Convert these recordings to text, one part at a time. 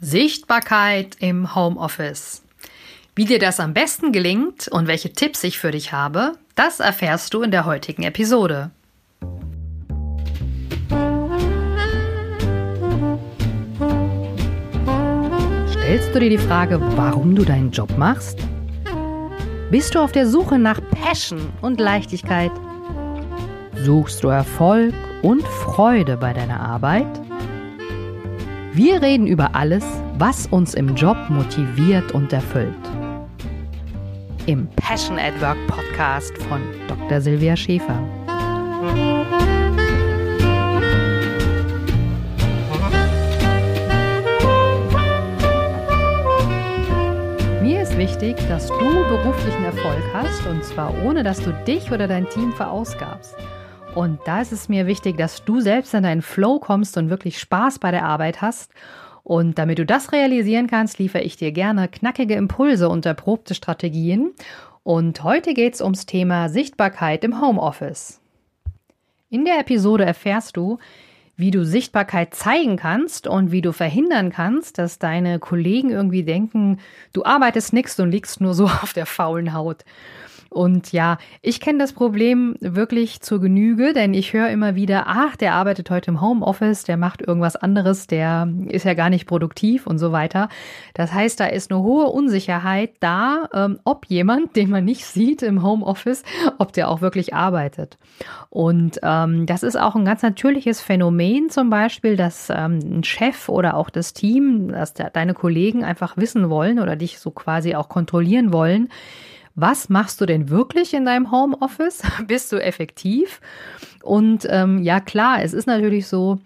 Sichtbarkeit im Homeoffice. Wie dir das am besten gelingt und welche Tipps ich für dich habe, das erfährst du in der heutigen Episode. Stellst du dir die Frage, warum du deinen Job machst? Bist du auf der Suche nach Passion und Leichtigkeit? Suchst du Erfolg und Freude bei deiner Arbeit? Wir reden über alles, was uns im Job motiviert und erfüllt. Im Passion at Work Podcast von Dr. Silvia Schäfer. Mir ist wichtig, dass du beruflichen Erfolg hast und zwar ohne, dass du dich oder dein Team verausgabst. Und da ist es mir wichtig, dass du selbst in deinen Flow kommst und wirklich Spaß bei der Arbeit hast. Und damit du das realisieren kannst, liefere ich dir gerne knackige Impulse und erprobte Strategien. Und heute geht es ums Thema Sichtbarkeit im Homeoffice. In der Episode erfährst du, wie du Sichtbarkeit zeigen kannst und wie du verhindern kannst, dass deine Kollegen irgendwie denken, du arbeitest nichts und liegst nur so auf der faulen Haut. Und ja, ich kenne das Problem wirklich zur Genüge, denn ich höre immer wieder, ach, der arbeitet heute im Homeoffice, der macht irgendwas anderes, der ist ja gar nicht produktiv und so weiter. Das heißt, da ist eine hohe Unsicherheit da, ähm, ob jemand, den man nicht sieht im Homeoffice, ob der auch wirklich arbeitet. Und ähm, das ist auch ein ganz natürliches Phänomen zum Beispiel, dass ähm, ein Chef oder auch das Team, dass deine Kollegen einfach wissen wollen oder dich so quasi auch kontrollieren wollen, was machst du denn wirklich in deinem Homeoffice? Bist du effektiv? Und ähm, ja, klar, es ist natürlich so,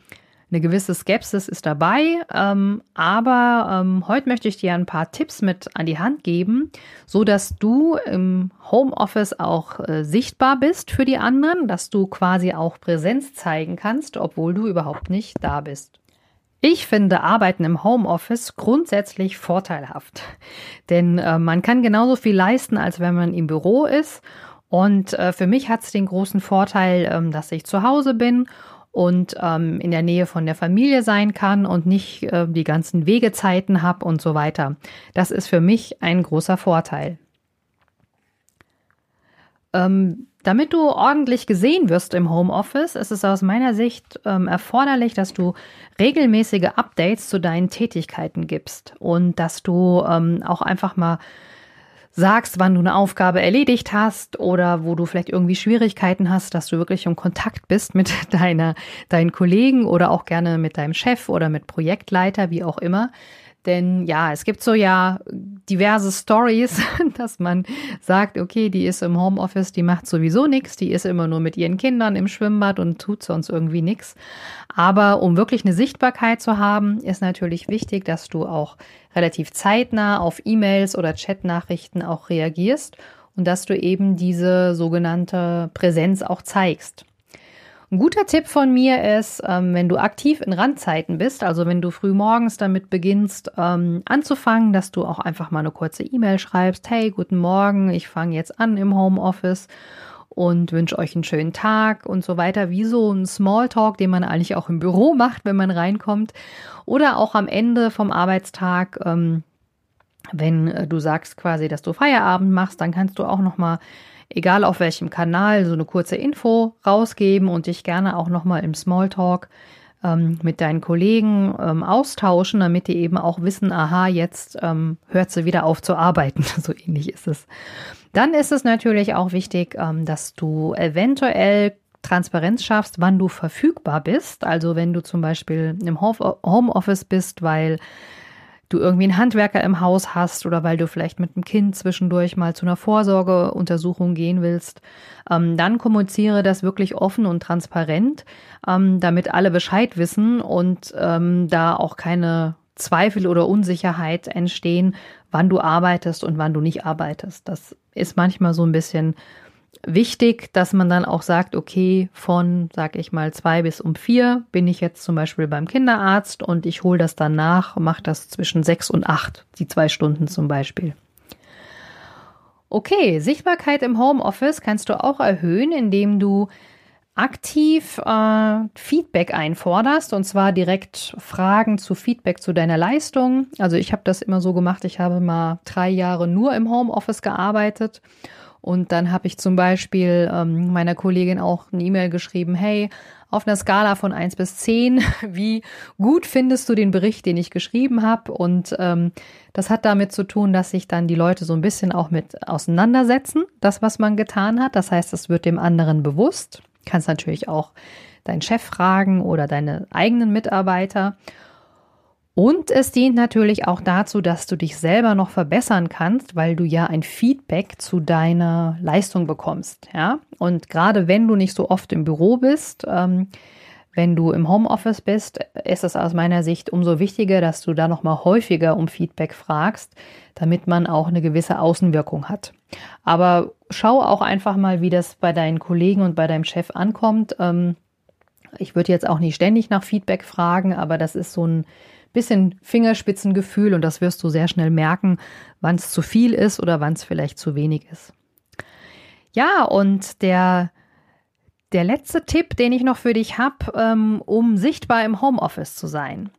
eine gewisse Skepsis ist dabei, ähm, aber ähm, heute möchte ich dir ein paar Tipps mit an die Hand geben, so dass du im Homeoffice auch äh, sichtbar bist für die anderen, dass du quasi auch Präsenz zeigen kannst, obwohl du überhaupt nicht da bist. Ich finde Arbeiten im Homeoffice grundsätzlich vorteilhaft, denn äh, man kann genauso viel leisten, als wenn man im Büro ist. Und äh, für mich hat es den großen Vorteil, ähm, dass ich zu Hause bin und ähm, in der Nähe von der Familie sein kann und nicht äh, die ganzen Wegezeiten habe und so weiter. Das ist für mich ein großer Vorteil. Ähm, damit du ordentlich gesehen wirst im Homeoffice, ist es aus meiner Sicht ähm, erforderlich, dass du regelmäßige Updates zu deinen Tätigkeiten gibst und dass du ähm, auch einfach mal sagst, wann du eine Aufgabe erledigt hast oder wo du vielleicht irgendwie Schwierigkeiten hast, dass du wirklich im Kontakt bist mit deiner, deinen Kollegen oder auch gerne mit deinem Chef oder mit Projektleiter, wie auch immer, denn ja, es gibt so ja diverse Stories, dass man sagt, okay, die ist im Homeoffice, die macht sowieso nichts, die ist immer nur mit ihren Kindern im Schwimmbad und tut sonst irgendwie nichts. Aber um wirklich eine Sichtbarkeit zu haben, ist natürlich wichtig, dass du auch relativ zeitnah auf E-Mails oder Chatnachrichten auch reagierst und dass du eben diese sogenannte Präsenz auch zeigst. Ein guter Tipp von mir ist, ähm, wenn du aktiv in Randzeiten bist, also wenn du früh morgens damit beginnst ähm, anzufangen, dass du auch einfach mal eine kurze E-Mail schreibst, hey, guten Morgen, ich fange jetzt an im Homeoffice und wünsche euch einen schönen Tag und so weiter, wie so ein Smalltalk, den man eigentlich auch im Büro macht, wenn man reinkommt oder auch am Ende vom Arbeitstag. Ähm, wenn äh, du sagst quasi, dass du Feierabend machst, dann kannst du auch noch mal egal auf welchem Kanal, so eine kurze Info rausgeben und dich gerne auch nochmal im Smalltalk ähm, mit deinen Kollegen ähm, austauschen, damit die eben auch wissen, aha, jetzt ähm, hört sie wieder auf zu arbeiten. so ähnlich ist es. Dann ist es natürlich auch wichtig, ähm, dass du eventuell Transparenz schaffst, wann du verfügbar bist. Also wenn du zum Beispiel im Homeoffice bist, weil du irgendwie einen Handwerker im Haus hast oder weil du vielleicht mit dem Kind zwischendurch mal zu einer Vorsorgeuntersuchung gehen willst, ähm, dann kommuniziere das wirklich offen und transparent, ähm, damit alle Bescheid wissen und ähm, da auch keine Zweifel oder Unsicherheit entstehen, wann du arbeitest und wann du nicht arbeitest. Das ist manchmal so ein bisschen wichtig, dass man dann auch sagt, okay, von, sag ich mal, zwei bis um vier bin ich jetzt zum Beispiel beim Kinderarzt und ich hole das dann nach, mache das zwischen sechs und acht, die zwei Stunden zum Beispiel. Okay, Sichtbarkeit im Homeoffice kannst du auch erhöhen, indem du aktiv äh, Feedback einforderst und zwar direkt Fragen zu Feedback zu deiner Leistung. Also ich habe das immer so gemacht, ich habe mal drei Jahre nur im Homeoffice gearbeitet und dann habe ich zum Beispiel ähm, meiner Kollegin auch eine E-Mail geschrieben, hey, auf einer Skala von eins bis zehn, wie gut findest du den Bericht, den ich geschrieben habe? Und ähm, das hat damit zu tun, dass sich dann die Leute so ein bisschen auch mit auseinandersetzen, das, was man getan hat. Das heißt, es wird dem anderen bewusst. Kannst natürlich auch deinen Chef fragen oder deine eigenen Mitarbeiter. Und es dient natürlich auch dazu, dass du dich selber noch verbessern kannst, weil du ja ein Feedback zu deiner Leistung bekommst. Ja? Und gerade wenn du nicht so oft im Büro bist, ähm, wenn du im Homeoffice bist, ist es aus meiner Sicht umso wichtiger, dass du da noch mal häufiger um Feedback fragst, damit man auch eine gewisse Außenwirkung hat. Aber schau auch einfach mal, wie das bei deinen Kollegen und bei deinem Chef ankommt. Ähm, ich würde jetzt auch nicht ständig nach Feedback fragen, aber das ist so ein bisschen Fingerspitzengefühl und das wirst du sehr schnell merken, wann es zu viel ist oder wann es vielleicht zu wenig ist. Ja, und der, der letzte Tipp, den ich noch für dich habe, ähm, um sichtbar im Homeoffice zu sein,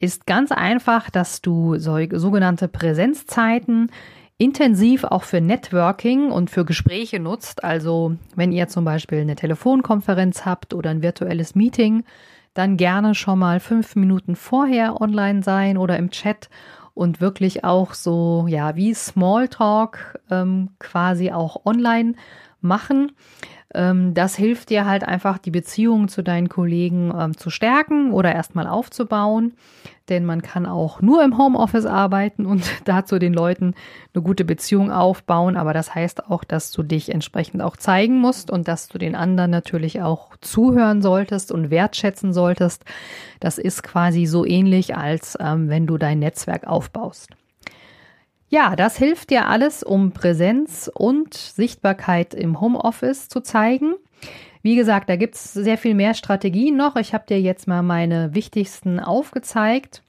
ist ganz einfach, dass du so, sogenannte Präsenzzeiten intensiv auch für Networking und für Gespräche nutzt. Also wenn ihr zum Beispiel eine Telefonkonferenz habt oder ein virtuelles Meeting, dann gerne schon mal fünf Minuten vorher online sein oder im Chat und wirklich auch so, ja, wie Smalltalk ähm, quasi auch online machen. Ähm, das hilft dir halt einfach, die Beziehungen zu deinen Kollegen ähm, zu stärken oder erstmal aufzubauen. Denn man kann auch nur im Homeoffice arbeiten und dazu den Leuten eine gute Beziehung aufbauen. Aber das heißt auch, dass du dich entsprechend auch zeigen musst und dass du den anderen natürlich auch zuhören solltest und wertschätzen solltest. Das ist quasi so ähnlich, als ähm, wenn du dein Netzwerk aufbaust. Ja, das hilft dir alles, um Präsenz und Sichtbarkeit im Homeoffice zu zeigen. Wie gesagt, da gibt es sehr viel mehr Strategien noch. Ich habe dir jetzt mal meine wichtigsten aufgezeigt.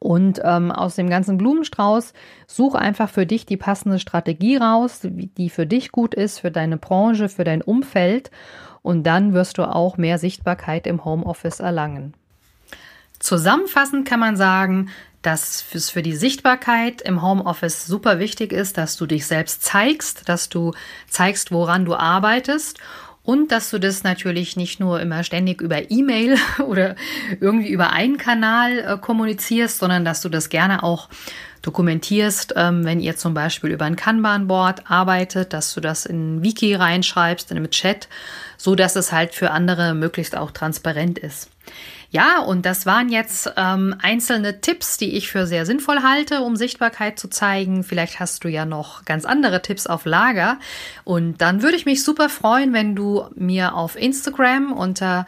Und ähm, aus dem ganzen Blumenstrauß such einfach für dich die passende Strategie raus, die für dich gut ist, für deine Branche, für dein Umfeld. Und dann wirst du auch mehr Sichtbarkeit im Homeoffice erlangen. Zusammenfassend kann man sagen, dass es für die Sichtbarkeit im Homeoffice super wichtig ist, dass du dich selbst zeigst, dass du zeigst, woran du arbeitest und dass du das natürlich nicht nur immer ständig über E-Mail oder irgendwie über einen Kanal äh, kommunizierst, sondern dass du das gerne auch dokumentierst, ähm, wenn ihr zum Beispiel über ein Kanban-Board arbeitet, dass du das in Wiki reinschreibst, in einem Chat, so dass es halt für andere möglichst auch transparent ist. Ja, und das waren jetzt ähm, einzelne Tipps, die ich für sehr sinnvoll halte, um Sichtbarkeit zu zeigen. Vielleicht hast du ja noch ganz andere Tipps auf Lager. Und dann würde ich mich super freuen, wenn du mir auf Instagram unter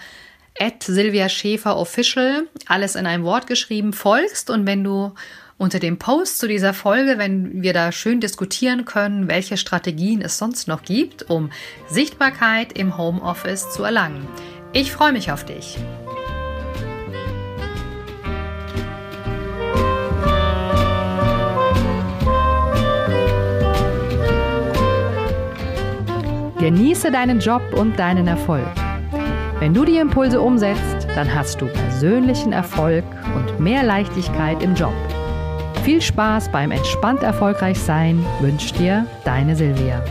Silvia Schäfer Official, alles in einem Wort geschrieben, folgst und wenn du unter dem Post zu dieser Folge, wenn wir da schön diskutieren können, welche Strategien es sonst noch gibt, um Sichtbarkeit im Homeoffice zu erlangen. Ich freue mich auf dich. Genieße deinen Job und deinen Erfolg. Wenn du die Impulse umsetzt, dann hast du persönlichen Erfolg und mehr Leichtigkeit im Job. Viel Spaß beim entspannt erfolgreich sein wünscht dir deine Silvia.